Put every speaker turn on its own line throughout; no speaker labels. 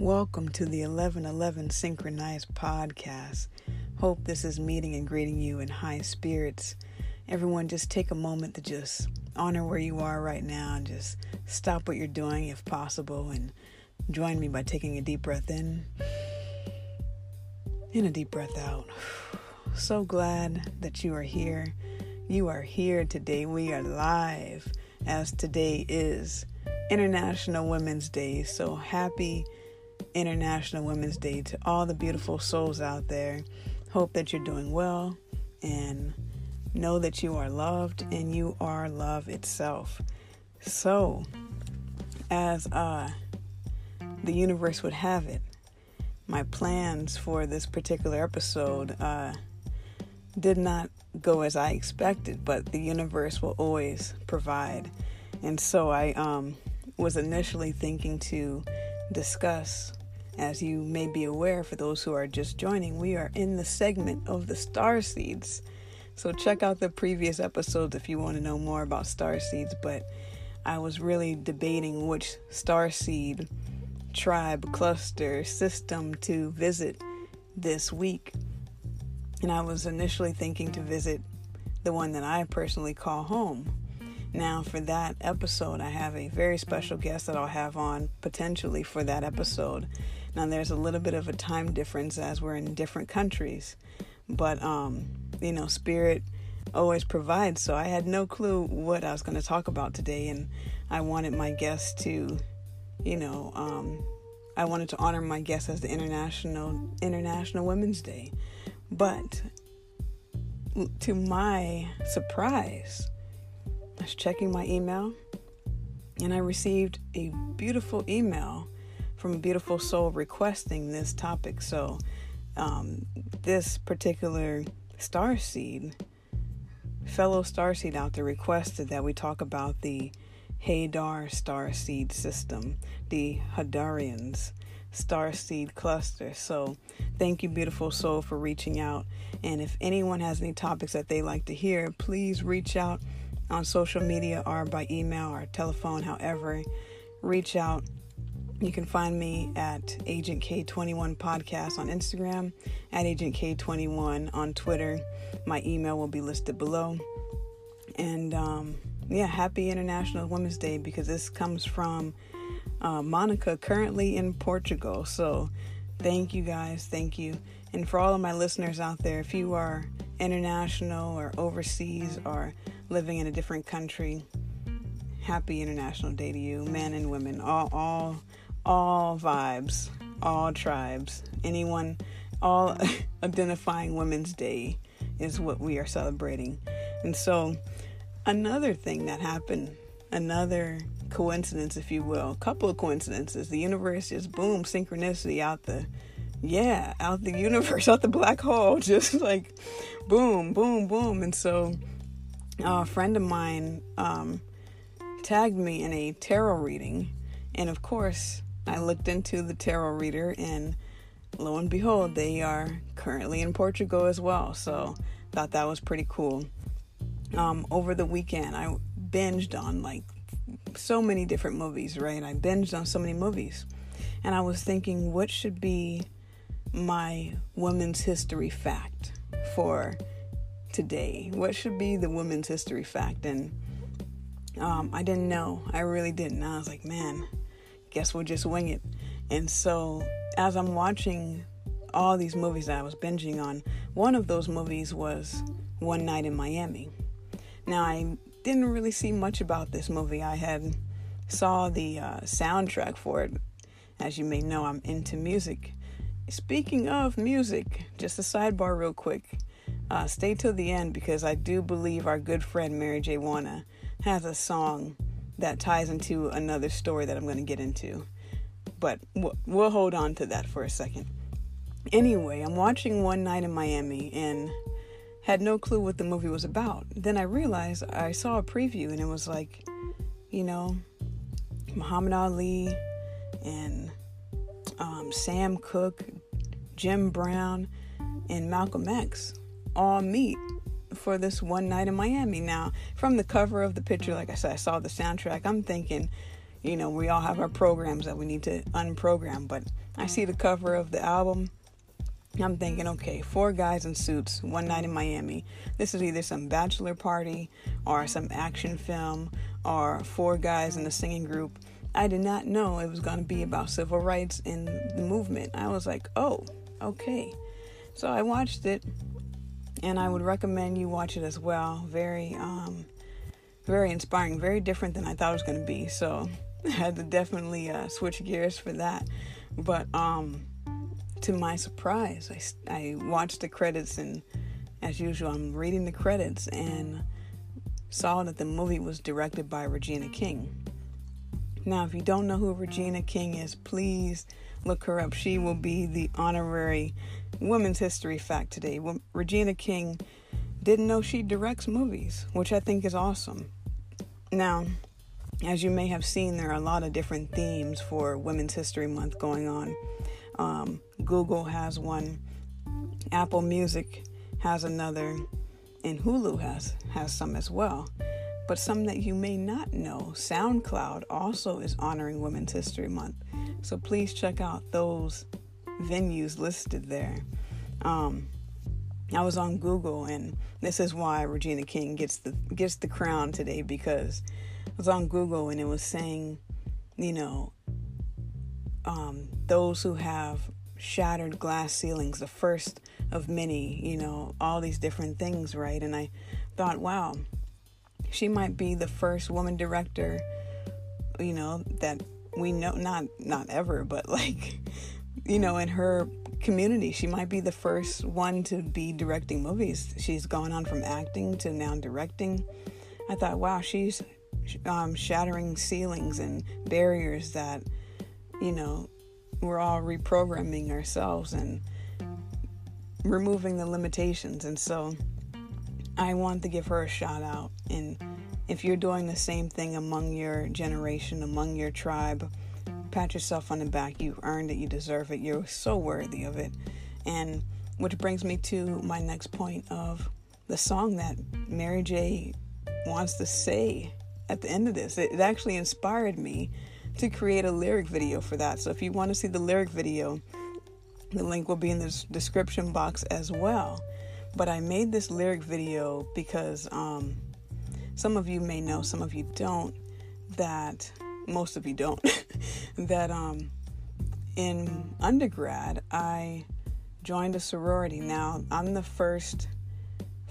Welcome to the 1111 Synchronized Podcast. Hope this is meeting and greeting you in high spirits. Everyone, just take a moment to just honor where you are right now and just stop what you're doing if possible and join me by taking a deep breath in and a deep breath out. So glad that you are here. You are here today. We are live as today is International Women's Day. So happy International Women's Day to all the beautiful souls out there. Hope that you're doing well and know that you are loved and you are love itself. So, as uh, the universe would have it, my plans for this particular episode uh, did not go as I expected, but the universe will always provide. And so I um, was initially thinking to discuss as you may be aware, for those who are just joining, we are in the segment of the star seeds. So check out the previous episodes if you want to know more about star seeds. But I was really debating which star seed tribe, cluster, system to visit this week. And I was initially thinking to visit the one that I personally call home. Now, for that episode, I have a very special guest that I'll have on potentially for that episode. Now, there's a little bit of a time difference as we're in different countries, but um, you know, Spirit always provides. So I had no clue what I was going to talk about today, and I wanted my guests to, you know, um, I wanted to honor my guests as the International International Women's Day, but to my surprise, I was checking my email, and I received a beautiful email from a beautiful soul requesting this topic. So, um, this particular star seed, fellow star seed out there, requested that we talk about the Hadar star seed system, the Hadarians star seed cluster. So, thank you, beautiful soul, for reaching out. And if anyone has any topics that they like to hear, please reach out on social media or by email or telephone, however. Reach out you can find me at Agent K21 Podcast on Instagram, at Agent K21 on Twitter. My email will be listed below. And um, yeah, happy International Women's Day because this comes from uh, Monica, currently in Portugal. So thank you guys. Thank you. And for all of my listeners out there, if you are international or overseas or living in a different country, happy International Day to you, men and women, all, all all vibes, all tribes, anyone, all identifying Women's Day is what we are celebrating. And so, another thing that happened, another coincidence, if you will, a couple of coincidences, the universe just boom, synchronicity out the, yeah, out the universe, out the black hole, just like boom, boom, boom. And so, a friend of mine um, tagged me in a tarot reading. And of course, I looked into the tarot reader, and lo and behold, they are currently in Portugal as well. So, thought that was pretty cool. Um, over the weekend, I binged on like so many different movies, right? I binged on so many movies, and I was thinking, what should be my women's history fact for today? What should be the women's history fact? And um, I didn't know. I really didn't. I was like, man, guess we'll just wing it. And so, as I'm watching all these movies that I was binging on, one of those movies was One Night in Miami. Now, I didn't really see much about this movie. I had saw the uh, soundtrack for it. As you may know, I'm into music. Speaking of music, just a sidebar, real quick. Uh, stay till the end because I do believe our good friend Mary J. Wanna has a song that ties into another story that I'm going to get into. But we'll hold on to that for a second. Anyway, I'm watching One Night in Miami and had no clue what the movie was about. Then I realized I saw a preview and it was like, you know, Muhammad Ali and um, Sam Cooke, Jim Brown, and Malcolm X all meet for this one night in Miami. Now, from the cover of the picture, like I said, I saw the soundtrack. I'm thinking, you know, we all have our programs that we need to unprogram. But I see the cover of the album. I'm thinking, okay, four guys in suits, one night in Miami. This is either some bachelor party or some action film or four guys in a singing group. I did not know it was going to be about civil rights in the movement. I was like, oh, okay. So I watched it, and I would recommend you watch it as well. Very, um, very inspiring, very different than I thought it was going to be. So I had to definitely uh, switch gears for that. But um, to my surprise, I, I watched the credits, and as usual, I'm reading the credits and saw that the movie was directed by Regina King. Now, if you don't know who Regina King is, please look her up. She will be the honorary Women's History Fact today. Regina King didn't know she directs movies, which I think is awesome. Now, as you may have seen, there are a lot of different themes for Women's History Month going on. Um, Google has one, Apple Music has another, and Hulu has has some as well. But some that you may not know, SoundCloud also is honoring Women's History Month. So please check out those venues listed there. Um, I was on Google, and this is why Regina King gets the gets the crown today because I was on Google and it was saying, you know, um, those who have shattered glass ceilings, the first of many, you know, all these different things, right? And I thought, wow, she might be the first woman director, you know, that we know not not ever, but like, you know, in her community, she might be the first one to be directing movies. She's gone on from acting to now directing. I thought, wow, she's um, shattering ceilings and barriers that, you know, we're all reprogramming ourselves and removing the limitations. And so I want to give her a shout out. And if you're doing the same thing among your generation, among your tribe, pat yourself on the back. You've earned it. You deserve it. You're so worthy of it. And which brings me to my next point of the song that Mary J wants to say at the end of this. It, it actually inspired me to create a lyric video for that. So if you want to see the lyric video, the link will be in the description box as well. But I made this lyric video because um, some of you may know, some of you don't, that most of you don't, that um, in undergrad I joined a sorority. Now I'm the first,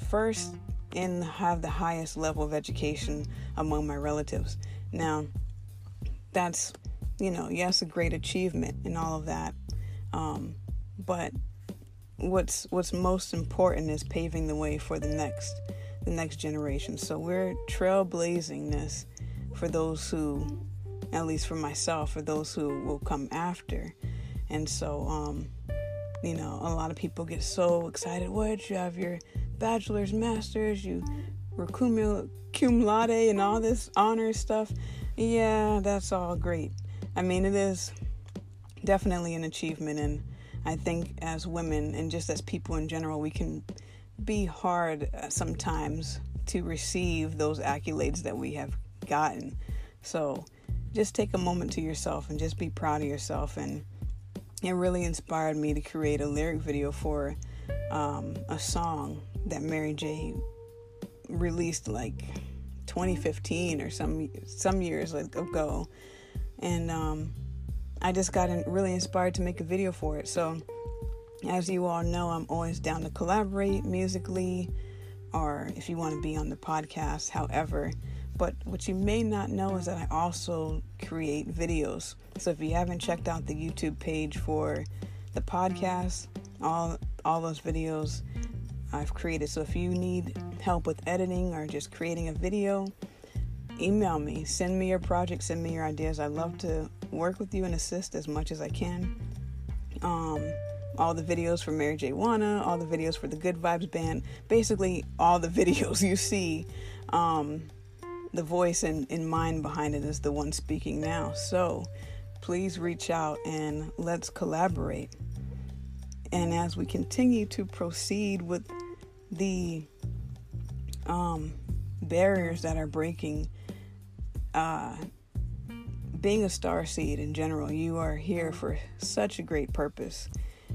first in have the highest level of education among my relatives. Now that's, you know, yes, a great achievement and all of that, um, but what's what's most important is paving the way for the next the next generation. So we're trailblazing this for those who, at least for myself, for those who will come after. And so, um, you know, a lot of people get so excited. What you have your bachelor's, master's, you were cum, cum laude, and all this honor stuff. Yeah, that's all great. I mean, it is definitely an achievement, and I think as women and just as people in general, we can be hard uh, sometimes to receive those accolades that we have gotten. So just take a moment to yourself and just be proud of yourself. And it really inspired me to create a lyric video for um, a song that Mary J released like 2015 or some some years ago, and um, I just got really inspired to make a video for it. So, as you all know, I'm always down to collaborate musically or if you want to be on the podcast, however. But what you may not know is that I also create videos. So if you haven't checked out the YouTube page for the podcast, all all those videos I've created. So if you need help with editing or just creating a video, email me, send me your project, send me your ideas. I love to work with you and assist as much as I can. Um, all the videos for Mary J. Wanna, all the videos for the Good Vibes Band, basically all the videos you see. Um, the voice and, and mind behind it is the one speaking now. So please reach out and let's collaborate. And as we continue to proceed with the um, barriers that are breaking uh, being a star seed in general, you are here for such a great purpose.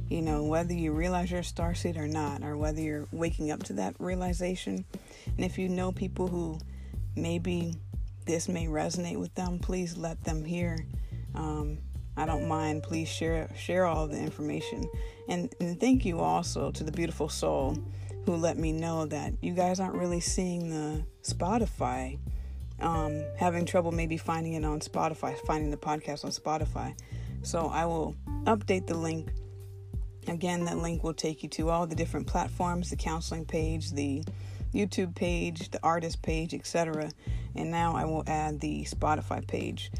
You know, whether you realize you're a star seed or not, or whether you're waking up to that realization. And if you know people who maybe this may resonate with them, please let them hear. Um, I don't mind. Please share share all the information. And, and thank you also to the beautiful soul who let me know that you guys aren't really seeing the Spotify um, having trouble maybe finding it on Spotify, finding the podcast on Spotify. So I will update the link. Again, that link will take you to all the different platforms the counseling page, the YouTube page, the artist page, etc. And now I will add the Spotify page.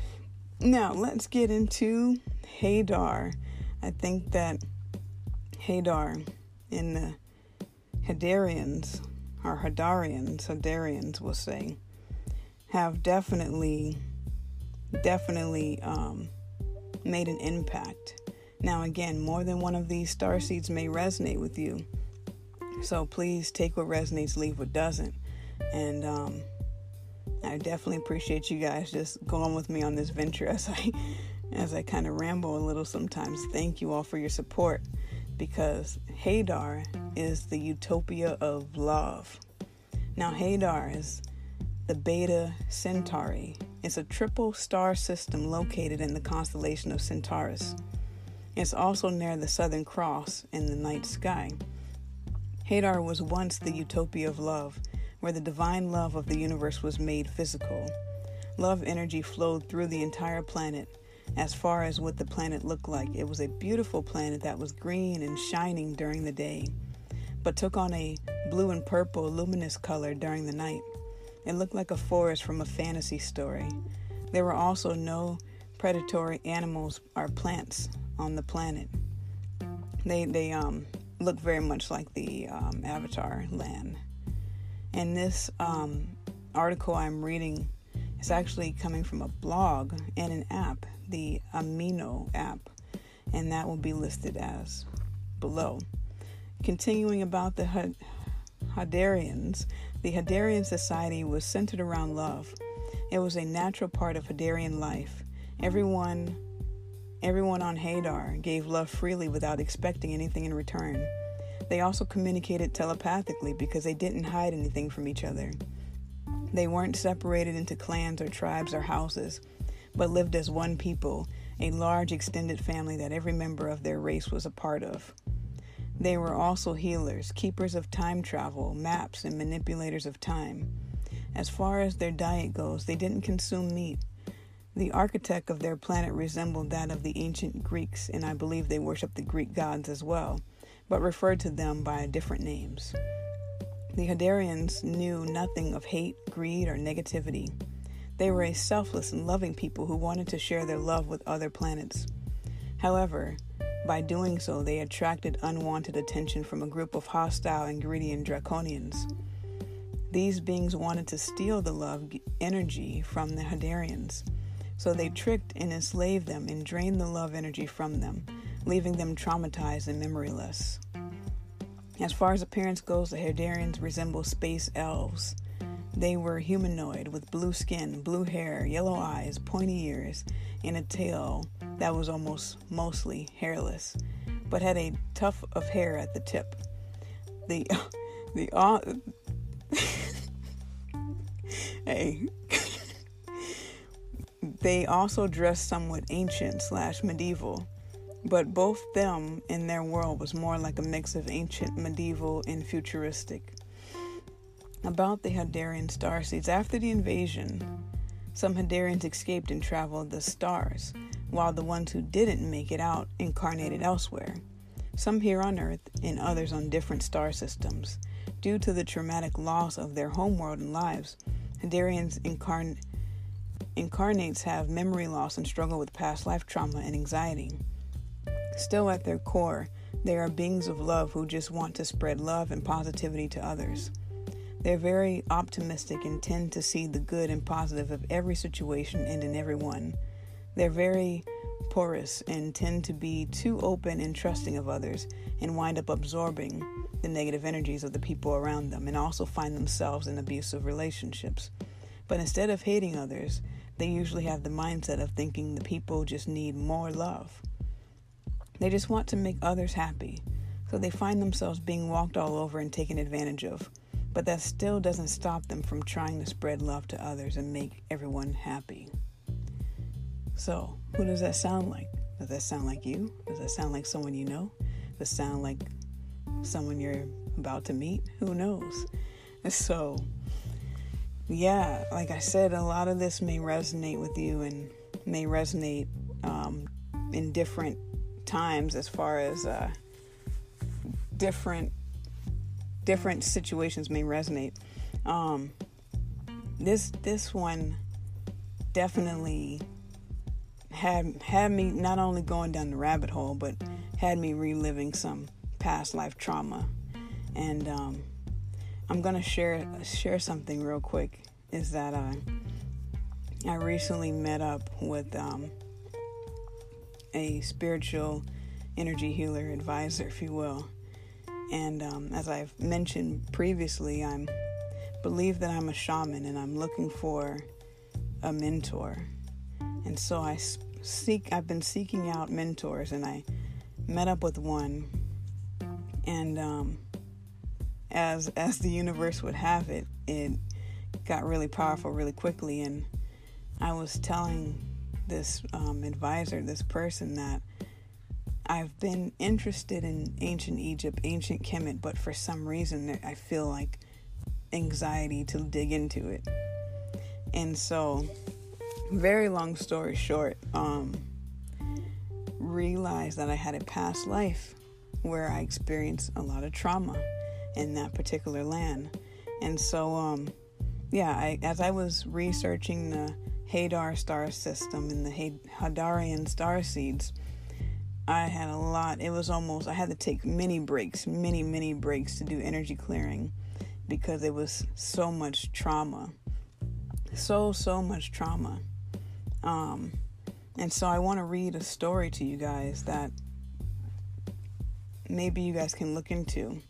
Now, let's get into Hadar. I think that Hadar in the Hadarians, or Hadarians, Hadarians will say, have definitely, definitely um, made an impact. Now, again, more than one of these star seeds may resonate with you. So please take what resonates, leave what doesn't. And um, I definitely appreciate you guys just going with me on this venture as I as I kind of ramble a little sometimes. Thank you all for your support because Hadar is the utopia of love. Now, Hadar is the Beta Centauri is a triple star system located in the constellation of Centaurus. It's also near the Southern Cross in the night sky. Hadar was once the utopia of love, where the divine love of the universe was made physical. Love energy flowed through the entire planet. As far as what the planet looked like, it was a beautiful planet that was green and shining during the day, but took on a blue and purple luminous color during the night. It looked like a forest from a fantasy story. There were also no predatory animals or plants on the planet. They they um look very much like the um, Avatar land. And this um, article I'm reading is actually coming from a blog and an app, the Amino app, and that will be listed as below. Continuing about the Hadarians, the Hadarian society was centered around love. It was a natural part of Hadarian life. Everyone everyone on Hadar gave love freely without expecting anything in return. They also communicated telepathically because they didn't hide anything from each other. They weren't separated into clans or tribes or houses, but lived as one people, a large extended family that every member of their race was a part of. They were also healers, keepers of time travel, maps, and manipulators of time. As far as their diet goes, they didn't consume meat. The architect of their planet resembled that of the ancient Greeks, and I believe they worshiped the Greek gods as well, but referred to them by different names. The Hadarians knew nothing of hate, greed, or negativity. They were a selfless and loving people who wanted to share their love with other planets. However, by doing so, they attracted unwanted attention from a group of hostile and greedy and draconians. These beings wanted to steal the love energy from the Hadarians, so they tricked and enslaved them and drained the love energy from them, leaving them traumatized and memoryless. As far as appearance goes, the Hadarians resemble space elves. They were humanoid with blue skin, blue hair, yellow eyes, pointy ears, and a tail that was almost mostly hairless, but had a tuft of hair at the tip. The the uh, hey they also dressed somewhat ancient slash medieval, but both them in their world was more like a mix of ancient, medieval, and futuristic. About the Hadarian starseeds, after the invasion, some Hadarians escaped and traveled the stars, while the ones who didn't make it out incarnated elsewhere, some here on Earth and others on different star systems. Due to the traumatic loss of their homeworld and lives, Hadarians incarn- incarnates have memory loss and struggle with past life trauma and anxiety. Still, at their core, they are beings of love who just want to spread love and positivity to others. They're very optimistic and tend to see the good and positive of every situation and in everyone. They're very porous and tend to be too open and trusting of others and wind up absorbing the negative energies of the people around them and also find themselves in abusive relationships. But instead of hating others, they usually have the mindset of thinking the people just need more love. They just want to make others happy, so they find themselves being walked all over and taken advantage of. But that still doesn't stop them from trying to spread love to others and make everyone happy. So, who does that sound like? Does that sound like you? Does that sound like someone you know? Does that sound like someone you're about to meet? Who knows? So, yeah, like I said, a lot of this may resonate with you and may resonate um, in different times as far as uh, different different situations may resonate. Um, this this one definitely had had me not only going down the rabbit hole, but had me reliving some past life trauma. And um, I'm gonna share share something real quick. Is that I I recently met up with um, a spiritual energy healer advisor, if you will. And um, as I've mentioned previously, I'm believe that I'm a shaman and I'm looking for a mentor. And so I seek I've been seeking out mentors and I met up with one and um, as as the universe would have it, it got really powerful really quickly and I was telling this um, advisor, this person that I've been interested in ancient Egypt, ancient Kemet, but for some reason I feel like anxiety to dig into it. And so, very long story short, um, realized that I had a past life where I experienced a lot of trauma in that particular land. And so, um, yeah, I, as I was researching the Hadar star system and the Hadarian star seeds, I had a lot. It was almost, I had to take many breaks, many, many breaks to do energy clearing because it was so much trauma. So, so much trauma. Um, and so I want to read a story to you guys that maybe you guys can look into.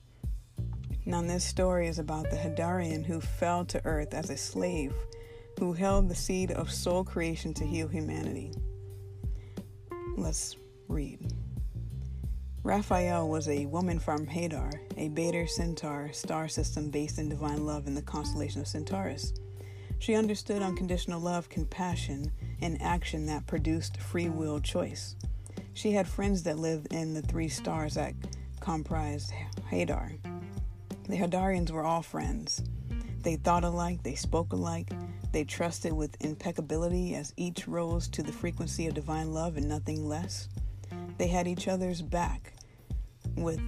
Now, this story is about the Hadarian who fell to earth as a slave, who held the seed of soul creation to heal humanity. Let's read. Raphael was a woman from Hadar, a Beta Centaur star system based in divine love in the constellation of Centaurus. She understood unconditional love, compassion, and action that produced free will choice. She had friends that lived in the three stars that comprised Hadar. The Hadarians were all friends. They thought alike, they spoke alike, they trusted with impeccability as each rose to the frequency of divine love and nothing less. They had each other's back with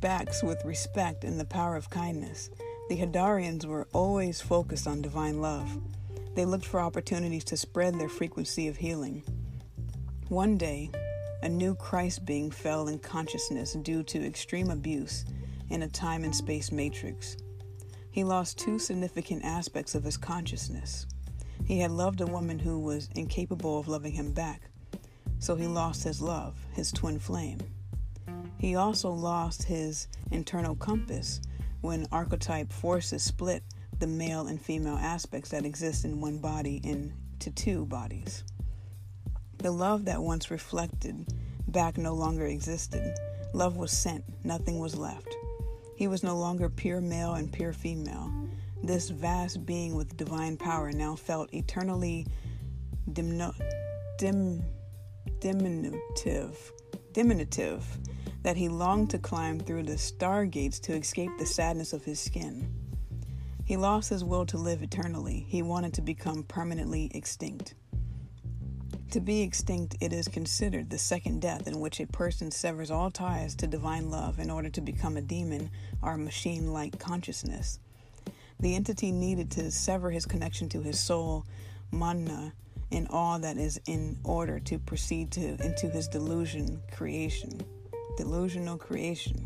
backs with respect and the power of kindness. The Hadarians were always focused on divine love. They looked for opportunities to spread their frequency of healing. One day, a new Christ being fell in consciousness due to extreme abuse in a time and space matrix. He lost two significant aspects of his consciousness. He had loved a woman who was incapable of loving him back, so he lost his love, his twin flame. He also lost his internal compass when archetype forces split the male and female aspects that exist in one body into two bodies. The love that once reflected back no longer existed. Love was sent, nothing was left. He was no longer pure male and pure female. This vast being with divine power now felt eternally dimno- dim, diminutive, diminutive that he longed to climb through the stargates to escape the sadness of his skin. He lost his will to live eternally. He wanted to become permanently extinct. To be extinct, it is considered the second death in which a person severs all ties to divine love in order to become a demon or machine like consciousness. The entity needed to sever his connection to his soul, manna, and all that is in order to proceed to into his delusion creation. Delusional creation.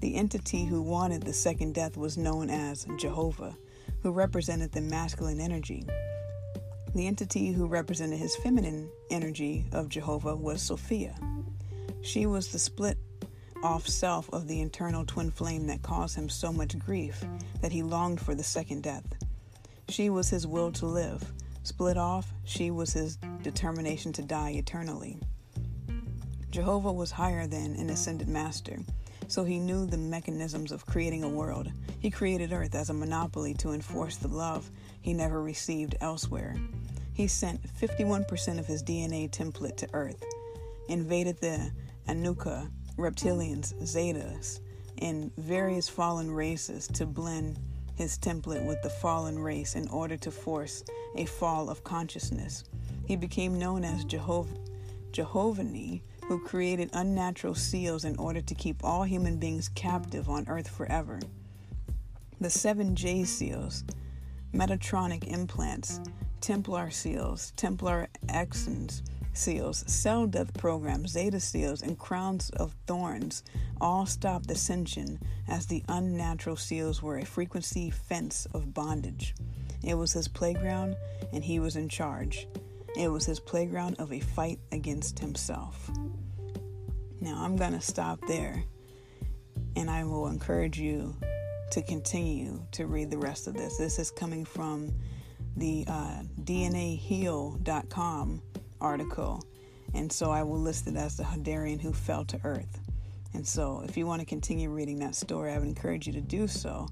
The entity who wanted the second death was known as Jehovah, who represented the masculine energy. The entity who represented his feminine energy of Jehovah was Sophia. She was the split off self of the internal twin flame that caused him so much grief that he longed for the second death. She was his will to live, split off, she was his determination to die eternally. Jehovah was higher than an ascended master, so he knew the mechanisms of creating a world. He created Earth as a monopoly to enforce the love he never received elsewhere. He sent 51% of his DNA template to Earth, invaded the Anuka, reptilians, Zetas, and various fallen races to blend his template with the fallen race in order to force a fall of consciousness. He became known as Jehovah, Jehovahni, who created unnatural seals in order to keep all human beings captive on earth forever. The seven J seals, Metatronic implants, Templar seals, Templar Exons seals, cell death programs, Zeta seals, and crowns of thorns all stopped ascension as the unnatural seals were a frequency fence of bondage. It was his playground, and he was in charge. It was his playground of a fight against himself. Now, I'm going to stop there, and I will encourage you to continue to read the rest of this. This is coming from the uh, DNAheal.com article, and so I will list it as the Hadarian who fell to earth. And so, if you want to continue reading that story, I would encourage you to do so.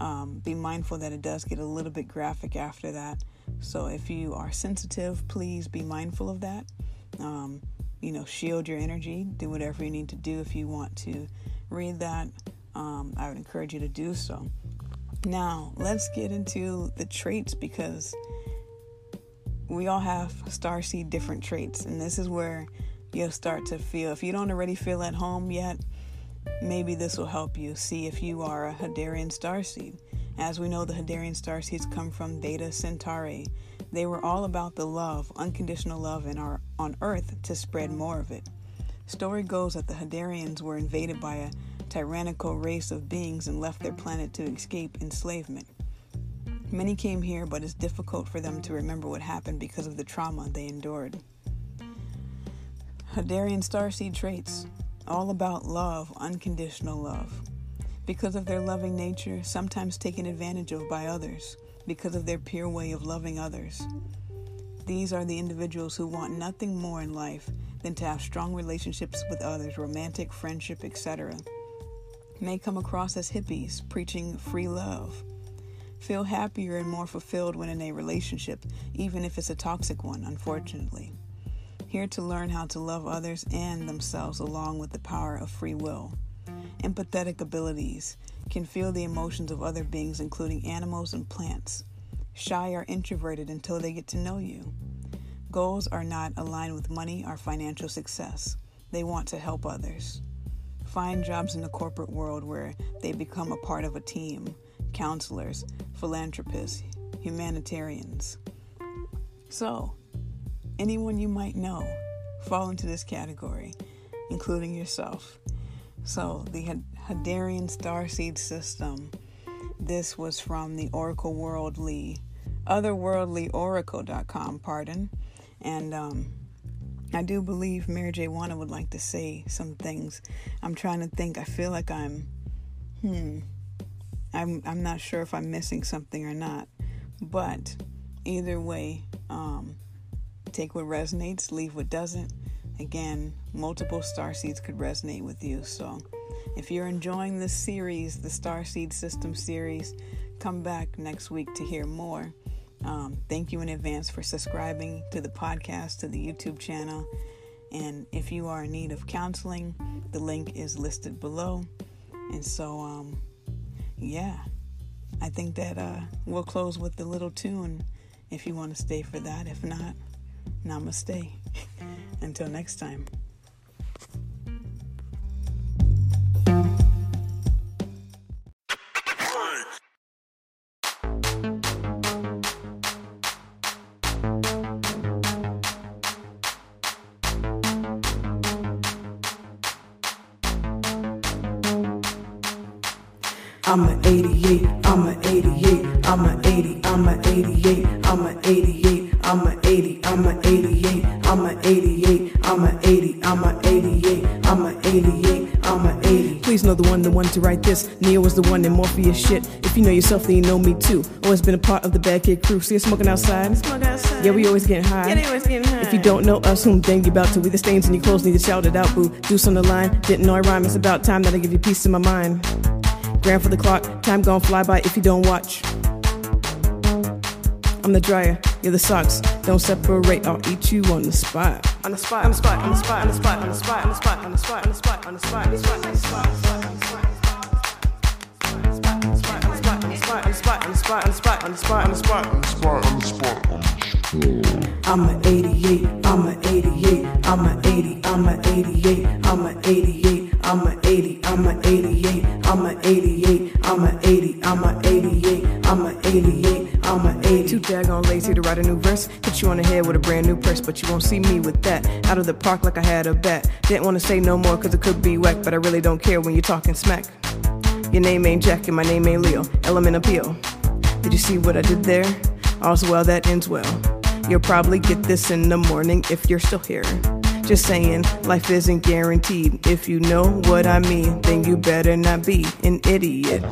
Um, be mindful that it does get a little bit graphic after that. So, if you are sensitive, please be mindful of that. Um, you know, shield your energy, do whatever you need to do if you want to read that. Um, I would encourage you to do so. Now, let's get into the traits because we all have starseed different traits, and this is where you'll start to feel. If you don't already feel at home yet, maybe this will help you see if you are a Hadarian starseed. As we know, the Hadarian starseeds come from Beta Centauri. They were all about the love, unconditional love, and are on Earth to spread more of it. Story goes that the Hadarians were invaded by a tyrannical race of beings and left their planet to escape enslavement. Many came here, but it's difficult for them to remember what happened because of the trauma they endured. Hadarian starseed traits, all about love, unconditional love. Because of their loving nature, sometimes taken advantage of by others, because of their pure way of loving others. These are the individuals who want nothing more in life than to have strong relationships with others, romantic, friendship, etc. May come across as hippies preaching free love. Feel happier and more fulfilled when in a relationship, even if it's a toxic one, unfortunately here to learn how to love others and themselves along with the power of free will. Empathetic abilities can feel the emotions of other beings, including animals and plants. Shy or introverted until they get to know you. Goals are not aligned with money or financial success. They want to help others. Find jobs in the corporate world where they become a part of a team, counselors, philanthropists, humanitarians. So, anyone you might know fall into this category, including yourself. So, the Hadarian Starseed System. This was from the Oracle Worldly, otherworldlyoracle.com, pardon. And um, I do believe Mary J. Wanna would like to say some things. I'm trying to think. I feel like I'm, hmm, I'm, I'm not sure if I'm missing something or not. But either way, um, Take what resonates, leave what doesn't. Again, multiple star seeds could resonate with you. So, if you're enjoying this series, the Star Seed System series, come back next week to hear more. Um, thank you in advance for subscribing to the podcast, to the YouTube channel. And if you are in need of counseling, the link is listed below. And so, um, yeah, I think that uh, we'll close with the little tune if you want to stay for that. If not, Namaste. Until next time. 80, I'm a 88, I'm an 88, I'm an 80, I'm an 88, I'm an 88, I'm an 80. Please
know the one, the one to write this. Neo was the one in Morpheus shit. If you know yourself, then you know me too. Always been a part of the bad kid crew. See us smoking outside.
Smoke outside.
Yeah, we always getting high.
Yeah, they always getting high.
If you don't know us, whom dang you about to? We the stains in your clothes, need to shout it out, boo. Deuce on the line, didn't know I rhyme. It's about time that I give you peace in my mind. Grand for the clock, time gon' fly by if you don't watch. I'm the dryer, you're the socks. Don't separate, I'll eat you on the spot. On the spot, on the spot, on the spot, on the spot, on the spot, on the spot, on the spot, on the spot, on the spot, on the spot, on the spot, on the spot, on the spot. I'm a 88, I'm a 88, I'm a 80, I'm a 88, I'm a 88, I'm a 80, I'm a 88, I'm a 88, to write a new verse. Hit you on the head with a brand new purse, but you won't see me with that. Out of the park like I had a bat. Didn't want to say no more cause it could be whack, but I really don't care when you're talking smack. Your name ain't Jack and my name ain't Leo. Element appeal. Did you see what I did there? All's well that ends well. You'll probably get this in the morning if you're still here. Just saying, life isn't guaranteed. If you know what I mean, then you better not be an idiot.